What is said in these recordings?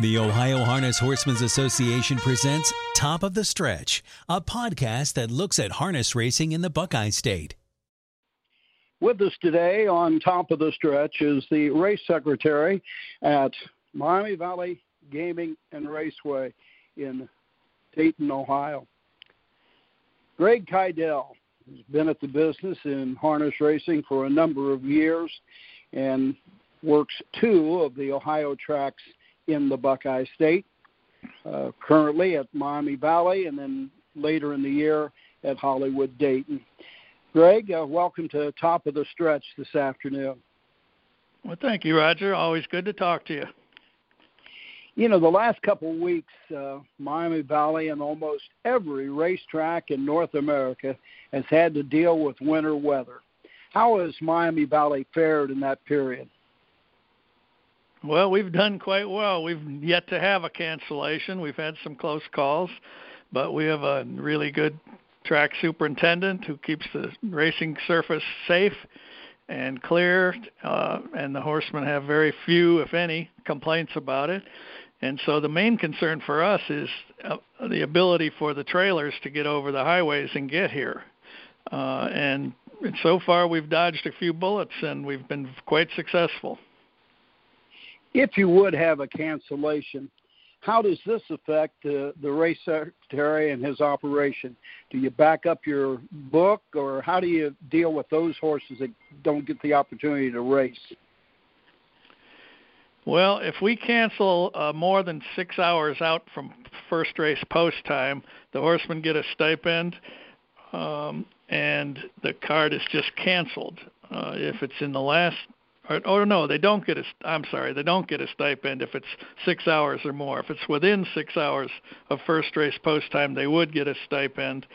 The Ohio Harness Horsemen's Association presents Top of the Stretch, a podcast that looks at harness racing in the Buckeye State. With us today on Top of the Stretch is the race secretary at Miami Valley Gaming and Raceway in Dayton, Ohio. Greg Keidel has been at the business in harness racing for a number of years and works two of the Ohio tracks in the Buckeye State, uh, currently at Miami Valley, and then later in the year at Hollywood Dayton. Greg, uh, welcome to Top of the Stretch this afternoon. Well, thank you, Roger. Always good to talk to you. You know, the last couple of weeks, uh, Miami Valley and almost every racetrack in North America has had to deal with winter weather. How has Miami Valley fared in that period? Well, we've done quite well. We've yet to have a cancellation. We've had some close calls, but we have a really good track superintendent who keeps the racing surface safe and clear, uh, and the horsemen have very few, if any, complaints about it. And so the main concern for us is uh, the ability for the trailers to get over the highways and get here. Uh, and, so far, we've dodged a few bullets, and we've been quite successful if you would have a cancellation, how does this affect the, the race secretary and his operation? Do you back up your book, or how do you deal with those horses that don't get the opportunity to race? Well, if we cancel uh, more than six hours out from first race post time, the horsemen get a stipend, um, and the card is just canceled. Uh, if it's in the last or, or no, they don't get a. I'm sorry, they don't get a stipend if it's six hours or more. If it's within six hours of first race post time, they would get a stipend.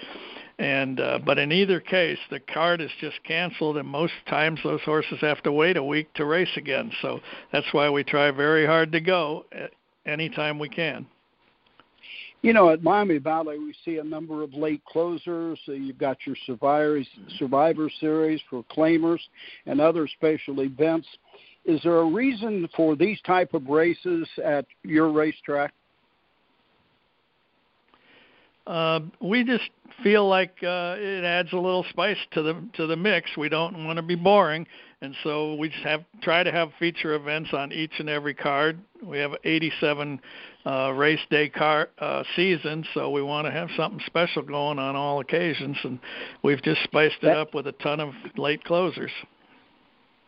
And uh, but in either case, the card is just canceled, and most times those horses have to wait a week to race again. So that's why we try very hard to go anytime we can. You know, at Miami Valley, we see a number of late closers. Uh, you've got your Survivor, Survivor Series for claimers and other special events. Is there a reason for these type of races at your racetrack? Uh, we just feel like uh, it adds a little spice to the to the mix. We don't want to be boring, and so we just have try to have feature events on each and every card. We have 87 uh, race day car uh, season, so we want to have something special going on all occasions, and we've just spiced it up with a ton of late closers.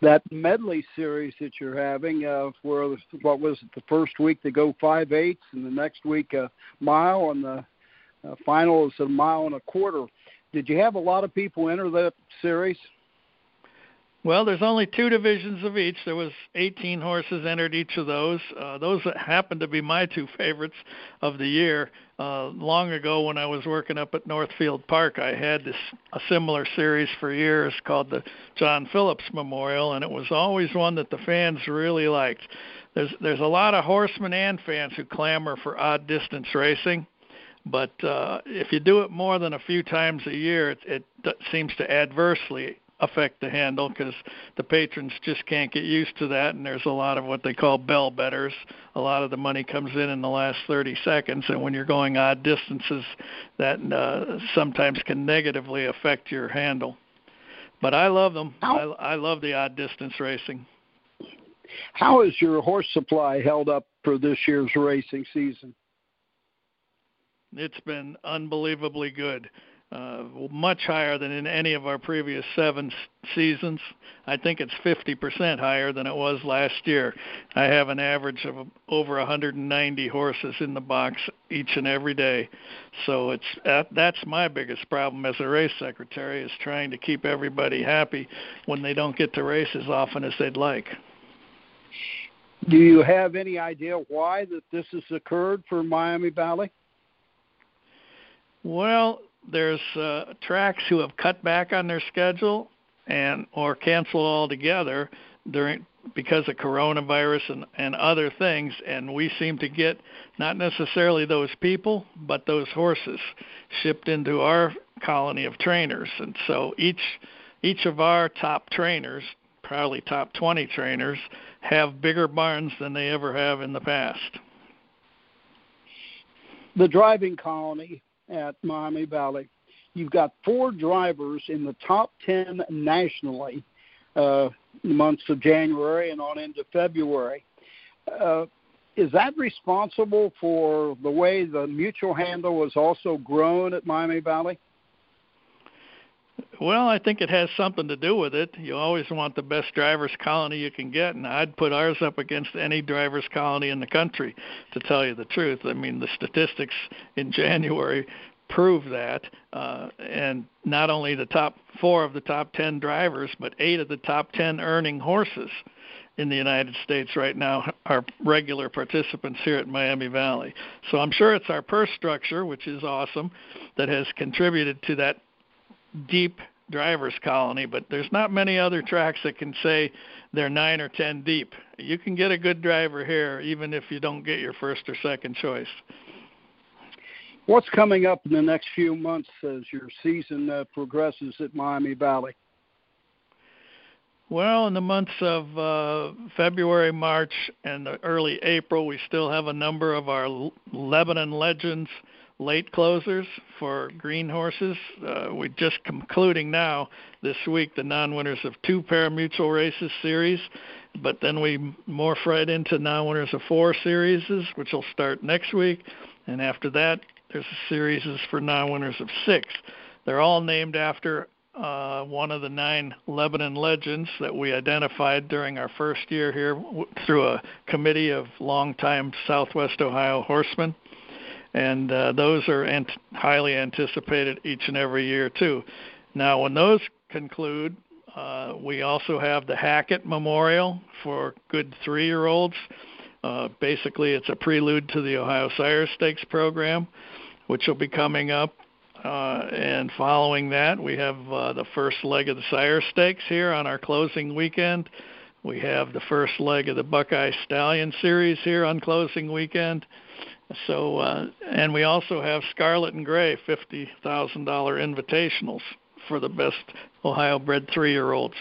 That medley series that you're having, uh, where what was it? The first week they go five eighths, and the next week a mile, and the uh, final is a mile and a quarter. Did you have a lot of people enter that series? Well, there's only two divisions of each. There was 18 horses entered each of those. Uh, those happen to be my two favorites of the year. Uh, long ago, when I was working up at Northfield Park, I had this a similar series for years called the John Phillips Memorial, and it was always one that the fans really liked. There's there's a lot of horsemen and fans who clamor for odd distance racing but uh, if you do it more than a few times a year, it, it seems to adversely affect the handle because the patrons just can't get used to that, and there's a lot of what they call bell betters. A lot of the money comes in in the last 30 seconds, and when you're going odd distances, that uh, sometimes can negatively affect your handle. But I love them. I, I love the odd distance racing. How has your horse supply held up for this year's racing season? It's been unbelievably good. Uh, much higher than in any of our previous seven seasons. I think it's 50% higher than it was last year. I have an average of over 190 horses in the box each and every day. So it's uh, that's my biggest problem as a race secretary is trying to keep everybody happy when they don't get to race as often as they'd like. Do you have any idea why that this has occurred for Miami Valley? Well, there's uh, tracks who have cut back on their schedule and or canceled altogether during because of coronavirus and, and other things and we seem to get not necessarily those people but those horses shipped into our colony of trainers. And so each each of our top trainers probably top 20 trainers have bigger barns than they ever have in the past. The driving colony at Miami Valley. You've got four drivers in the top 10 nationally uh, in the months of January and on into February. Uh, is that responsible for the way the mutuel handle was also grown at Miami Valley? Well, I think it has something to do with it. You always want the best driver's colony you can get, and I'd put ours up against any driver's colony in the country, to tell you the truth. I mean, the statistics in January prove that. Uh, and not only the top four of the top 10 drivers, but eight of the top 10 earning horses in the United States right now are regular participants here at Miami Valley. So I'm sure it's our purse structure, which is awesome, that has contributed to that deep drivers colony, but there's not many other tracks that can say they're nine or ten deep. You can get a good driver here even if you don't get your first or second choice. What's coming up in the next few months as your season uh, progresses at Miami Valley? Well, in the months of uh, February, March, and early April, we still have a number of our Lebanon Legends late closers for green horses. Uh, we're just concluding now this week the non-winners of two pari-mutuel races series, but then we morph right into non-winners of four series, which will start next week, and after that there's a series for non-winners of six. They're all named after uh, one of the nine Lebanon legends that we identified during our first year here w- through a committee of longtime Southwest Ohio horsemen and uh, those are ant- highly anticipated each and every year too. Now, when those conclude, uh, we also have the Hackett Memorial for good three-year-olds. Uh, basically, it's a prelude to the Ohio Sire Stakes program, which will be coming up. Uh, and following that, we have uh, the first leg of the Sire Stakes here on our closing weekend. We have the first leg of the Buckeye Stallion Series here on closing weekend. So, uh, and we also have Scarlet and Gray fifty thousand dollar invitationals for the best Ohio bred three year olds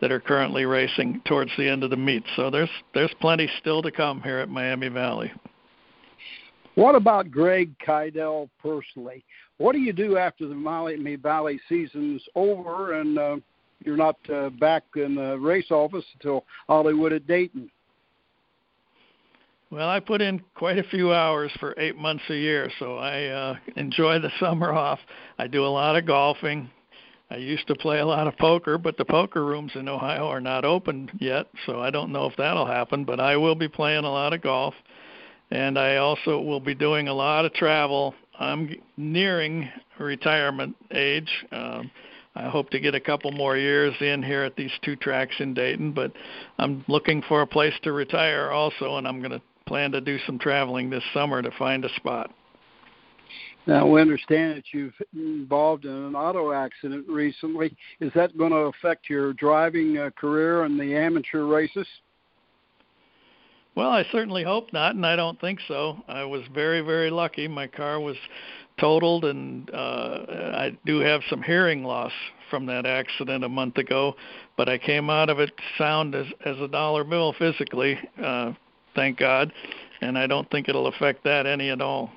that are currently racing towards the end of the meet. So there's there's plenty still to come here at Miami Valley. What about Greg Keidel personally? What do you do after the Miami Valley season's over and uh, you're not uh, back in the race office until Hollywood at Dayton? Well, I put in quite a few hours for eight months a year, so I uh, enjoy the summer off. I do a lot of golfing. I used to play a lot of poker, but the poker rooms in Ohio are not open yet, so I don't know if that'll happen. But I will be playing a lot of golf, and I also will be doing a lot of travel. I'm nearing retirement age. Um, I hope to get a couple more years in here at these two tracks in Dayton, but I'm looking for a place to retire also, and I'm going to plan to do some traveling this summer to find a spot. Now, we understand that you've involved in an auto accident recently. Is that going to affect your driving uh, career in the amateur races? Well, I certainly hope not, and I don't think so. I was very, very lucky. My car was totaled, and uh, I do have some hearing loss from that accident a month ago, but I came out of it sound as as a dollar bill physically. Uh, thank God, and I don't think it'll affect that any at all.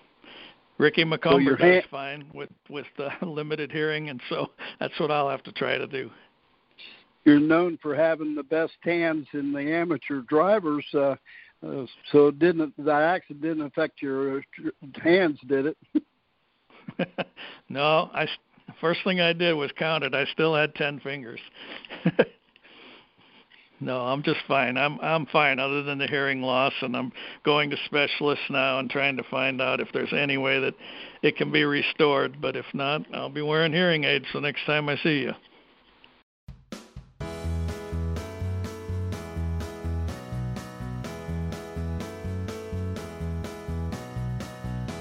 Ricky McCumber so does fine with with uh, limited hearing, and so that's what I'll have to try to do. You're known for having the best hands in the amateur drivers, uh, uh, so didn't that accident didn't affect your hands, did it? no, I first thing I did was count it. I still had ten fingers. No, I'm just fine. I'm I'm fine other than the hearing loss and I'm going to specialists now and trying to find out if there's any way that it can be restored, but if not, I'll be wearing hearing aids the next time I see you.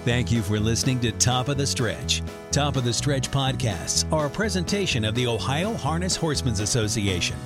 Thank you for listening to Top of the Stretch. Top of the Stretch podcasts are a presentation of the Ohio Harness Horsemen's Association.